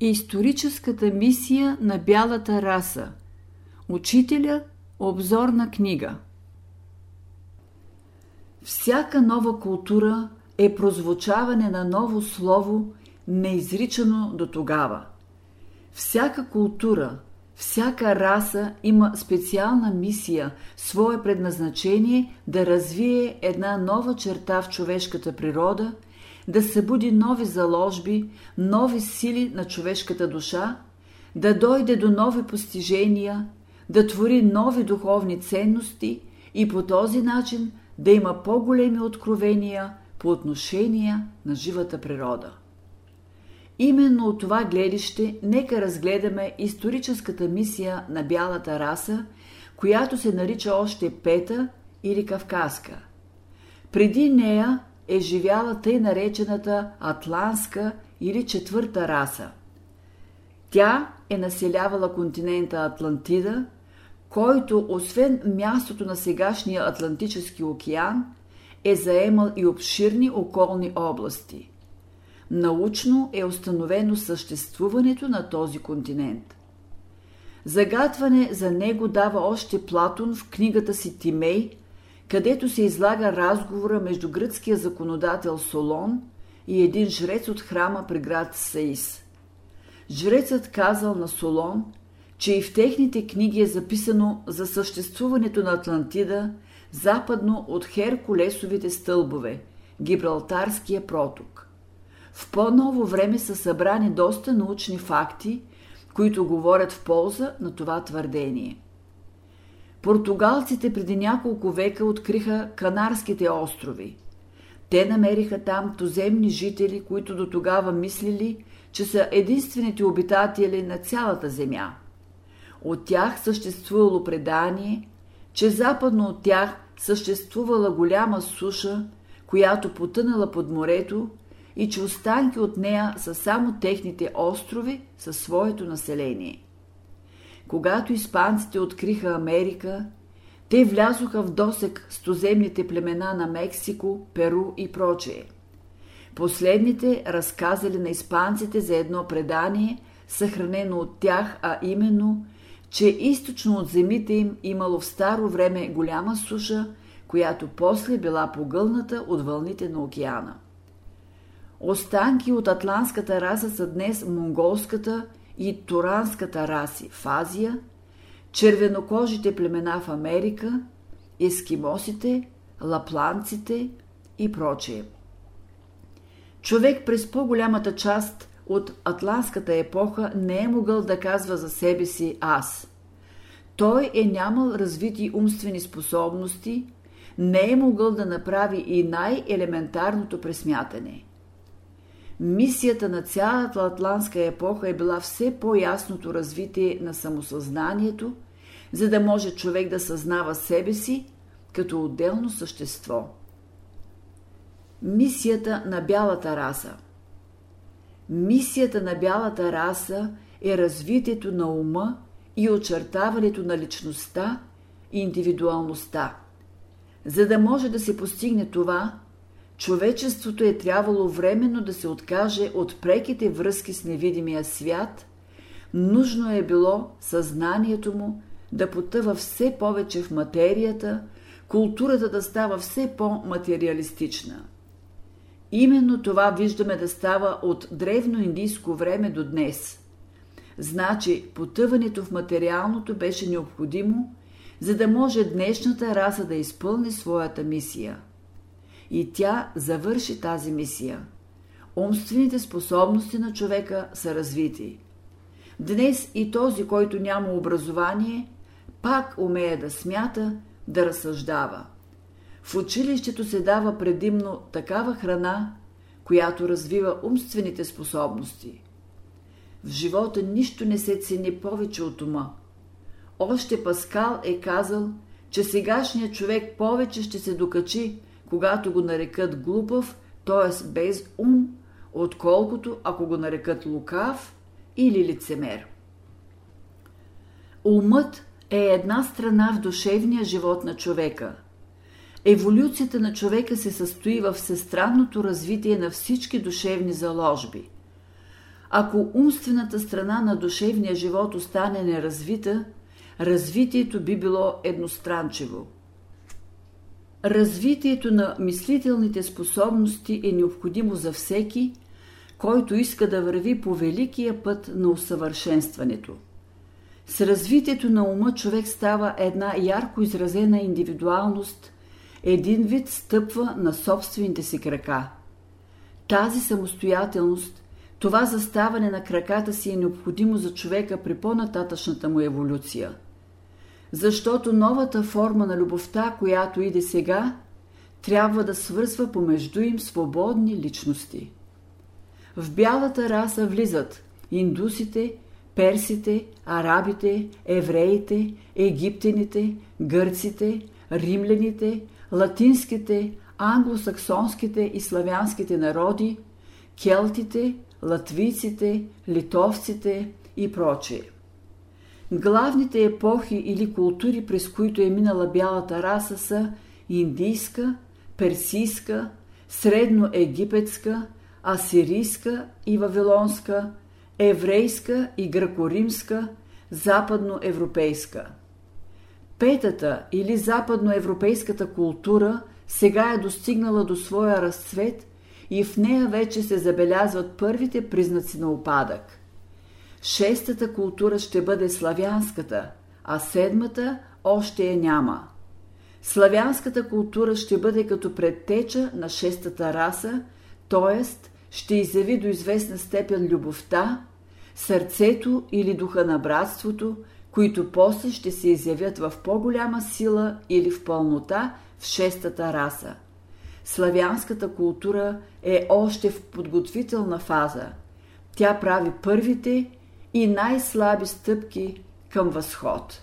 Историческата мисия на бялата раса Учителя – обзорна книга Всяка нова култура е прозвучаване на ново слово, неизричано до тогава. Всяка култура, всяка раса има специална мисия, свое предназначение да развие една нова черта в човешката природа – да събуди нови заложби, нови сили на човешката душа, да дойде до нови постижения, да твори нови духовни ценности и по този начин да има по-големи откровения по отношение на живата природа. Именно от това гледище нека разгледаме историческата мисия на бялата раса, която се нарича още Пета или Кавказка. Преди нея е живяла тъй наречената атлантска или четвърта раса. Тя е населявала континента Атлантида, който, освен мястото на сегашния Атлантически океан, е заемал и обширни околни области. Научно е установено съществуването на този континент. Загатване за него дава още Платон в книгата си Тимей – където се излага разговора между гръцкия законодател Солон и един жрец от храма при град Саис. Жрецът казал на Солон, че и в техните книги е записано за съществуването на Атлантида западно от Херкулесовите стълбове, Гибралтарския проток. В по-ново време са събрани доста научни факти, които говорят в полза на това твърдение – Португалците преди няколко века откриха Канарските острови. Те намериха там туземни жители, които до тогава мислили, че са единствените обитатели на цялата земя. От тях съществувало предание, че западно от тях съществувала голяма суша, която потънала под морето и че останки от нея са само техните острови със своето население. Когато испанците откриха Америка, те влязоха в досек с туземните племена на Мексико, Перу и прочее. Последните разказали на испанците за едно предание, съхранено от тях, а именно, че източно от земите им имало в старо време голяма суша, която после била погълната от вълните на океана. Останки от атлантската раса са днес монголската и туранската раси в Азия, червенокожите племена в Америка, ескимосите, лапланците и прочее. Човек през по-голямата част от атлантската епоха не е могъл да казва за себе си аз. Той е нямал развити умствени способности, не е могъл да направи и най-елементарното пресмятане. Мисията на цялата атлантска епоха е била все по-ясното развитие на самосъзнанието, за да може човек да съзнава себе си като отделно същество. Мисията на бялата раса Мисията на бялата раса е развитието на ума и очертаването на личността и индивидуалността. За да може да се постигне това, човечеството е трябвало временно да се откаже от преките връзки с невидимия свят, нужно е било съзнанието му да потъва все повече в материята, културата да става все по-материалистична. Именно това виждаме да става от древно индийско време до днес. Значи, потъването в материалното беше необходимо, за да може днешната раса да изпълни своята мисия – и тя завърши тази мисия. Умствените способности на човека са развити. Днес и този, който няма образование, пак умее да смята, да разсъждава. В училището се дава предимно такава храна, която развива умствените способности. В живота нищо не се цени повече от ума. Още Паскал е казал, че сегашният човек повече ще се докачи когато го нарекат глупав, т.е. без ум, отколкото ако го нарекат лукав или лицемер. Умът е една страна в душевния живот на човека. Еволюцията на човека се състои в всестранното развитие на всички душевни заложби. Ако умствената страна на душевния живот остане неразвита, развитието би било едностранчиво. Развитието на мислителните способности е необходимо за всеки, който иска да върви по великия път на усъвършенстването. С развитието на ума човек става една ярко изразена индивидуалност, един вид стъпва на собствените си крака. Тази самостоятелност, това заставане на краката си е необходимо за човека при по-нататъчната му еволюция. Защото новата форма на любовта, която иде сега, трябва да свързва помежду им свободни личности. В бялата раса влизат индусите, персите, арабите, евреите, египтяните, гърците, римляните, латинските, англосаксонските и славянските народи, келтите, латвийците, литовците и прочие. Главните епохи или култури, през които е минала бялата раса са индийска, персийска, средноегипетска, асирийска и вавилонска, еврейска и гръкоримска, западноевропейска. Петата или западноевропейската култура сега е достигнала до своя разцвет и в нея вече се забелязват първите признаци на опадък. Шестата култура ще бъде славянската, а седмата още я няма. Славянската култура ще бъде като предтеча на шестата раса, т.е. ще изяви до известна степен любовта, сърцето или духа на братството, които после ще се изявят в по-голяма сила или в пълнота в шестата раса. Славянската култура е още в подготвителна фаза. Тя прави първите и най-слаби стъпки към възход.